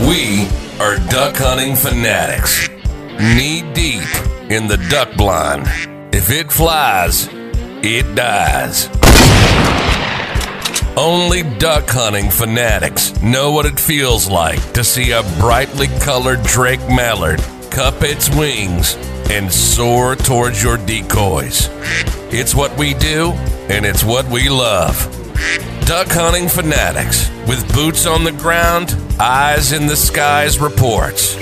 We are duck hunting fanatics, knee deep in the duck blind. If it flies, it dies. Only duck hunting fanatics know what it feels like to see a brightly colored Drake mallard cup its wings and soar towards your decoys. It's what we do, and it's what we love. Duck hunting fanatics with boots on the ground, eyes in the skies reports.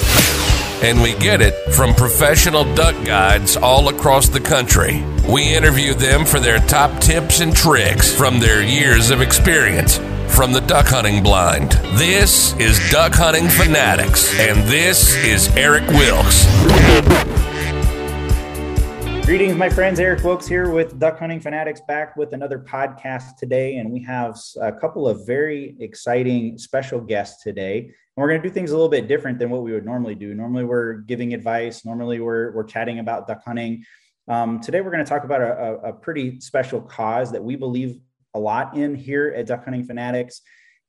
And we get it from professional duck guides all across the country. We interview them for their top tips and tricks from their years of experience from the duck hunting blind. This is Duck Hunting Fanatics, and this is Eric Wilkes. Greetings, my friends. Eric Wilkes here with Duck Hunting Fanatics, back with another podcast today. And we have a couple of very exciting special guests today. And we're going to do things a little bit different than what we would normally do. Normally, we're giving advice, normally, we're, we're chatting about duck hunting. Um, today, we're going to talk about a, a, pretty special cause that we believe a lot in here at Duck Hunting Fanatics.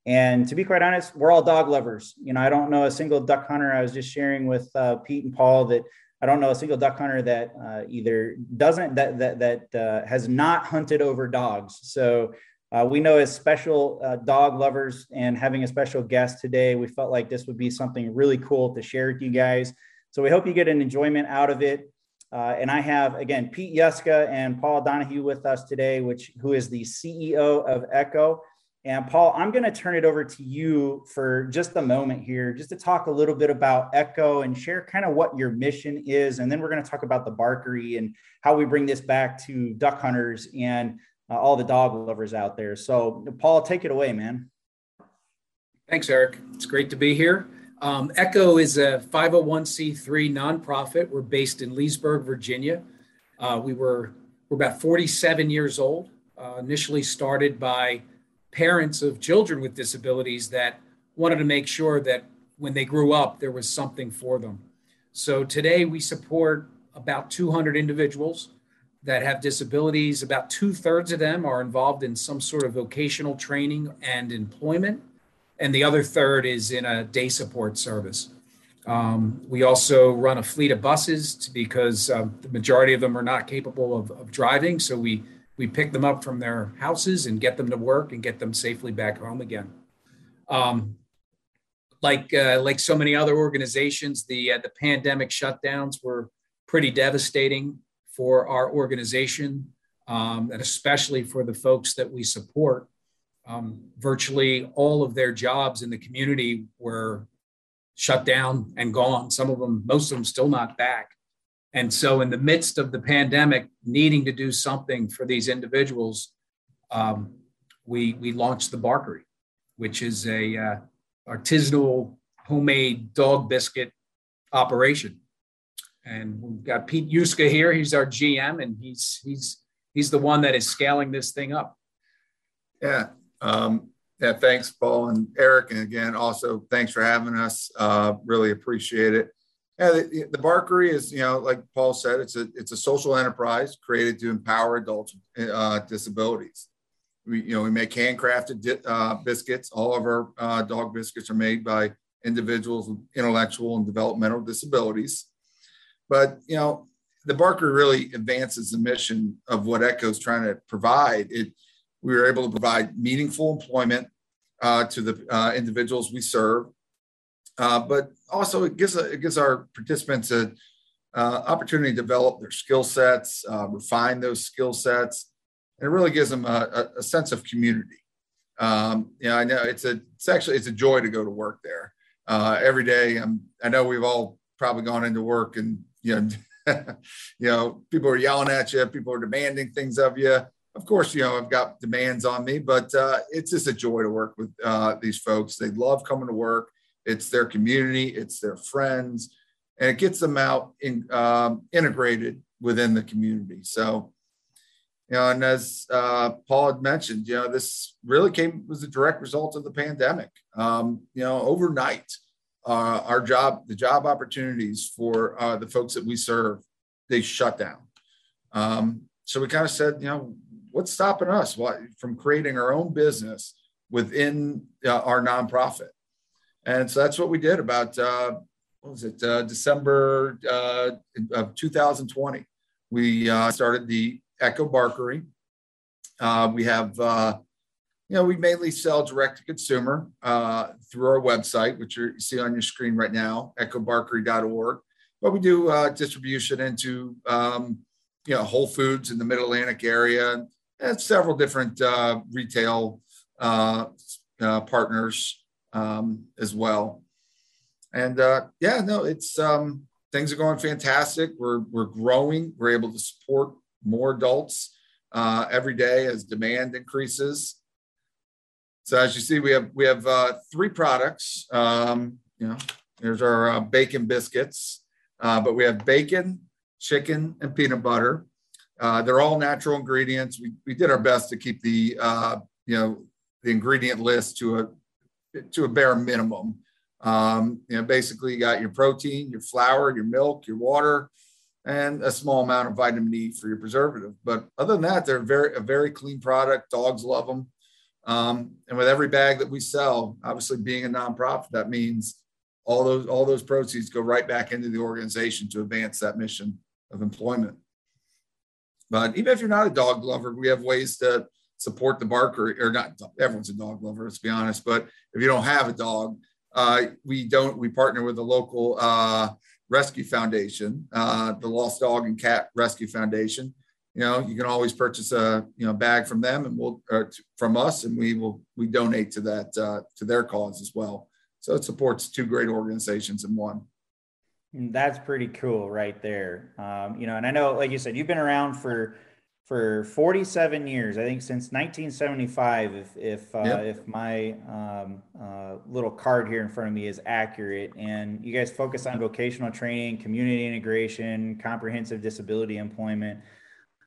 And to be quite honest, we're all dog lovers. You know, I don't know a single duck hunter. I was just sharing with uh, Pete and Paul that I don't know a single duck hunter that uh, either doesn't that that that uh, has not hunted over dogs. So uh, we know as special uh, dog lovers and having a special guest today, we felt like this would be something really cool to share with you guys. So we hope you get an enjoyment out of it. Uh, and I have again Pete Yuska and Paul Donahue with us today, which who is the CEO of Echo. And Paul, I'm going to turn it over to you for just a moment here, just to talk a little bit about Echo and share kind of what your mission is. And then we're going to talk about the Barkery and how we bring this back to duck hunters and uh, all the dog lovers out there. So, Paul, take it away, man. Thanks, Eric. It's great to be here. Um, Echo is a 501c3 nonprofit. We're based in Leesburg, Virginia. Uh, we were we're about 47 years old. Uh, initially started by parents of children with disabilities that wanted to make sure that when they grew up, there was something for them. So today we support about 200 individuals that have disabilities. About two thirds of them are involved in some sort of vocational training and employment, and the other third is in a day support service. Um, we also run a fleet of buses because uh, the majority of them are not capable of, of driving. So we we pick them up from their houses and get them to work and get them safely back home again. Um, like uh, like so many other organizations, the uh, the pandemic shutdowns were pretty devastating for our organization, um, and especially for the folks that we support. Um, virtually all of their jobs in the community were shut down and gone. Some of them, most of them, still not back. And so, in the midst of the pandemic, needing to do something for these individuals, um, we we launched the Barkery, which is a uh, artisanal homemade dog biscuit operation. And we've got Pete Yuska here. He's our GM, and he's he's he's the one that is scaling this thing up. Yeah. Um, yeah. Thanks, Paul and Eric. And again, also thanks for having us. Uh, really appreciate it. Yeah, the, the Barkery is, you know, like Paul said, it's a it's a social enterprise created to empower adults with uh, disabilities. We, you know, we make handcrafted di- uh, biscuits. All of our uh, dog biscuits are made by individuals with intellectual and developmental disabilities. But you know, the Barkery really advances the mission of what Echo is trying to provide. It we were able to provide meaningful employment uh, to the uh, individuals we serve uh, but also it gives a, it gives our participants a uh, opportunity to develop their skill sets, uh, refine those skill sets, and it really gives them a, a sense of community. Um, you know, I know it's a it's actually it's a joy to go to work there uh, every day. I'm, I know we've all probably gone into work and you know you know people are yelling at you, people are demanding things of you. Of course, you know I've got demands on me, but uh, it's just a joy to work with uh, these folks. They love coming to work it's their community, it's their friends, and it gets them out in, um, integrated within the community. So, you know, and as uh, Paul had mentioned, you know, this really came was a direct result of the pandemic. Um, you know, overnight, uh, our job, the job opportunities for uh, the folks that we serve, they shut down. Um, so we kind of said, you know, what's stopping us from creating our own business within uh, our nonprofit? And so that's what we did about, uh, what was it, uh, December uh, of 2020. We uh, started the Echo Barkery. Uh, we have, uh, you know, we mainly sell direct to consumer uh, through our website, which you see on your screen right now, echobarkery.org. But we do uh, distribution into, um, you know, Whole Foods in the Mid Atlantic area and several different uh, retail uh, partners um, as well. And uh, yeah, no, it's um, things are going fantastic. We're we're growing. We're able to support more adults uh, every day as demand increases. So as you see, we have we have uh, three products. Um, you know, there's our uh, bacon biscuits, uh, but we have bacon, chicken, and peanut butter. Uh, they're all natural ingredients. We, we did our best to keep the uh, you know the ingredient list to a to a bare minimum. Um, you know, basically, you got your protein, your flour, your milk, your water, and a small amount of vitamin E for your preservative. But other than that, they're very a very clean product. Dogs love them. Um, and with every bag that we sell, obviously being a nonprofit, that means all those all those proceeds go right back into the organization to advance that mission of employment. But even if you're not a dog lover, we have ways to support the barker, or not everyone's a dog lover, let's be honest. But if you don't have a dog, uh, we don't. We partner with a local uh, rescue foundation, uh, the Lost Dog and Cat Rescue Foundation. You know, you can always purchase a you know bag from them, and we'll from us, and we will we donate to that uh, to their cause as well. So it supports two great organizations in one. That's pretty cool, right there. Um, you know, and I know, like you said, you've been around for for 47 years. I think since 1975, if if uh, yep. if my um, uh, little card here in front of me is accurate, and you guys focus on vocational training, community integration, comprehensive disability employment,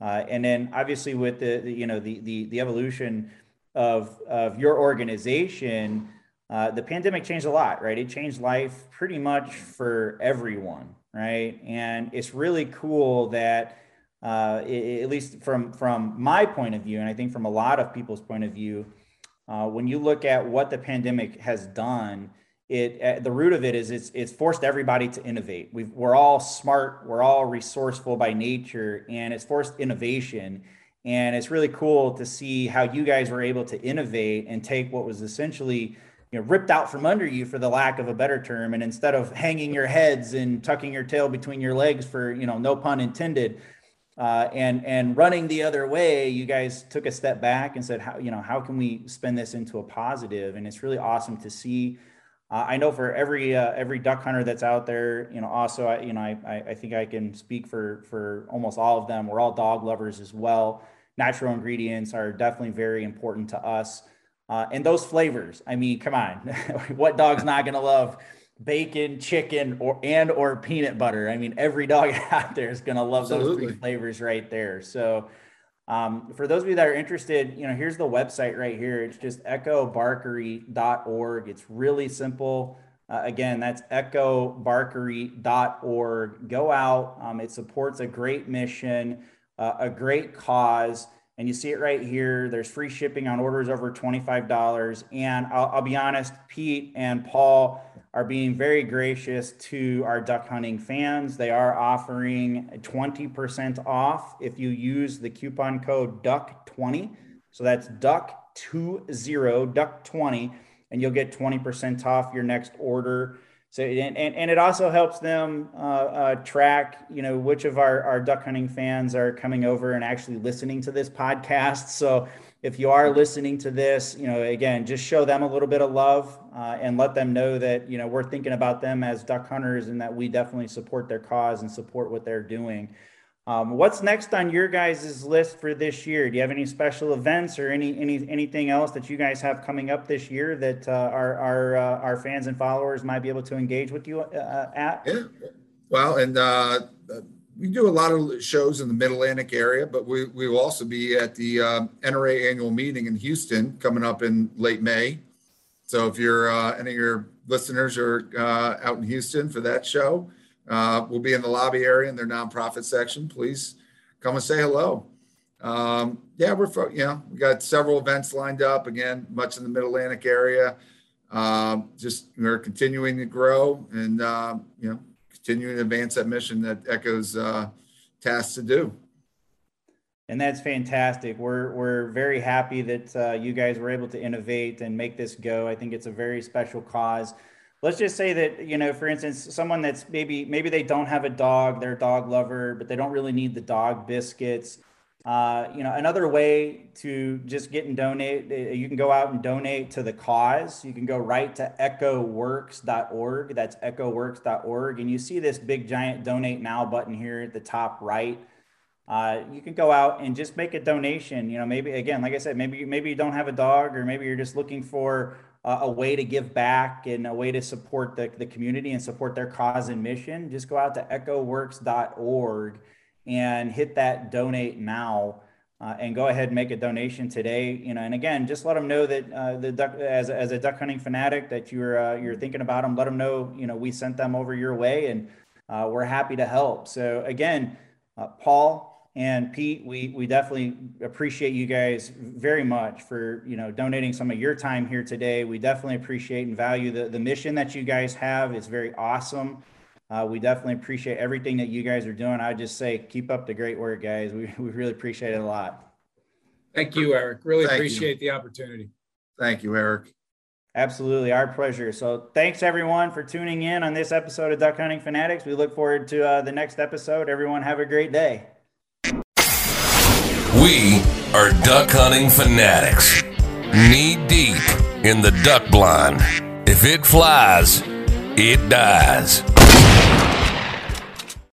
uh, and then obviously with the, the, you know the the the evolution of of your organization. Uh, the pandemic changed a lot, right? It changed life pretty much for everyone, right? And it's really cool that uh, at least from from my point of view, and I think from a lot of people's point of view, uh, when you look at what the pandemic has done, it at the root of it is it's it's forced everybody to innovate. we we're all smart, we're all resourceful by nature, and it's forced innovation. And it's really cool to see how you guys were able to innovate and take what was essentially you know, ripped out from under you for the lack of a better term. And instead of hanging your heads and tucking your tail between your legs for, you know, no pun intended, uh, and and running the other way, you guys took a step back and said, how you know how can we spin this into a positive? And it's really awesome to see. Uh, I know for every uh, every duck hunter that's out there, you know, also I, you know I, I think I can speak for for almost all of them. We're all dog lovers as well. Natural ingredients are definitely very important to us, uh, and those flavors. I mean, come on, what dog's not going to love? Bacon, chicken, or and or peanut butter. I mean, every dog out there is going to love Absolutely. those three flavors right there. So, um, for those of you that are interested, you know, here's the website right here. It's just echobarkery.org. It's really simple. Uh, again, that's echobarkery.org. Go out. Um, it supports a great mission, uh, a great cause. And you see it right here. There's free shipping on orders over $25. And I'll, I'll be honest, Pete and Paul, are being very gracious to our duck hunting fans. They are offering 20% off if you use the coupon code DUCK20. So that's DUCK20, DUCK20, and you'll get 20% off your next order. So and, and, and it also helps them uh, uh, track, you know, which of our, our duck hunting fans are coming over and actually listening to this podcast. So if you are listening to this, you know, again, just show them a little bit of love uh, and let them know that, you know, we're thinking about them as duck hunters and that we definitely support their cause and support what they're doing. Um, what's next on your guys' list for this year? Do you have any special events or any, any anything else that you guys have coming up this year that uh, our our uh, our fans and followers might be able to engage with you uh, at? Yeah, well, and uh, we do a lot of shows in the Mid Atlantic area, but we, we will also be at the um, NRA annual meeting in Houston coming up in late May. So if you're uh, any of your listeners are uh, out in Houston for that show, uh, we'll be in the lobby area in their nonprofit section. Please come and say hello. Um, yeah, we're you know we got several events lined up again, much in the Mid Atlantic area. um, just we're continuing to grow and uh, you know continuing to advance that mission that Echo's uh, tasked to do. And that's fantastic. We're we're very happy that uh, you guys were able to innovate and make this go. I think it's a very special cause. Let's just say that you know, for instance, someone that's maybe maybe they don't have a dog, they're a dog lover, but they don't really need the dog biscuits. Uh, you know, another way to just get and donate, uh, you can go out and donate to the cause. You can go right to echoworks.org. That's echoworks.org. And you see this big giant donate now button here at the top right. Uh, you can go out and just make a donation. You know, maybe again, like I said, maybe maybe you don't have a dog, or maybe you're just looking for uh, a way to give back and a way to support the, the community and support their cause and mission. Just go out to echoworks.org and hit that donate now. Uh, and go ahead and make a donation today. You know, and again, just let them know that uh, the duck, as, as a duck hunting fanatic that you're uh, you're thinking about them. Let them know you know we sent them over your way, and uh, we're happy to help. So again, uh, Paul and Pete, we we definitely appreciate you guys very much for you know donating some of your time here today. We definitely appreciate and value the the mission that you guys have. It's very awesome. Uh, we definitely appreciate everything that you guys are doing. I just say keep up the great work, guys. We, we really appreciate it a lot. Thank you, Eric. Really Thank appreciate you. the opportunity. Thank you, Eric. Absolutely, our pleasure. So, thanks everyone for tuning in on this episode of Duck Hunting Fanatics. We look forward to uh, the next episode. Everyone, have a great day. We are duck hunting fanatics, knee deep in the duck blind. If it flies, it dies.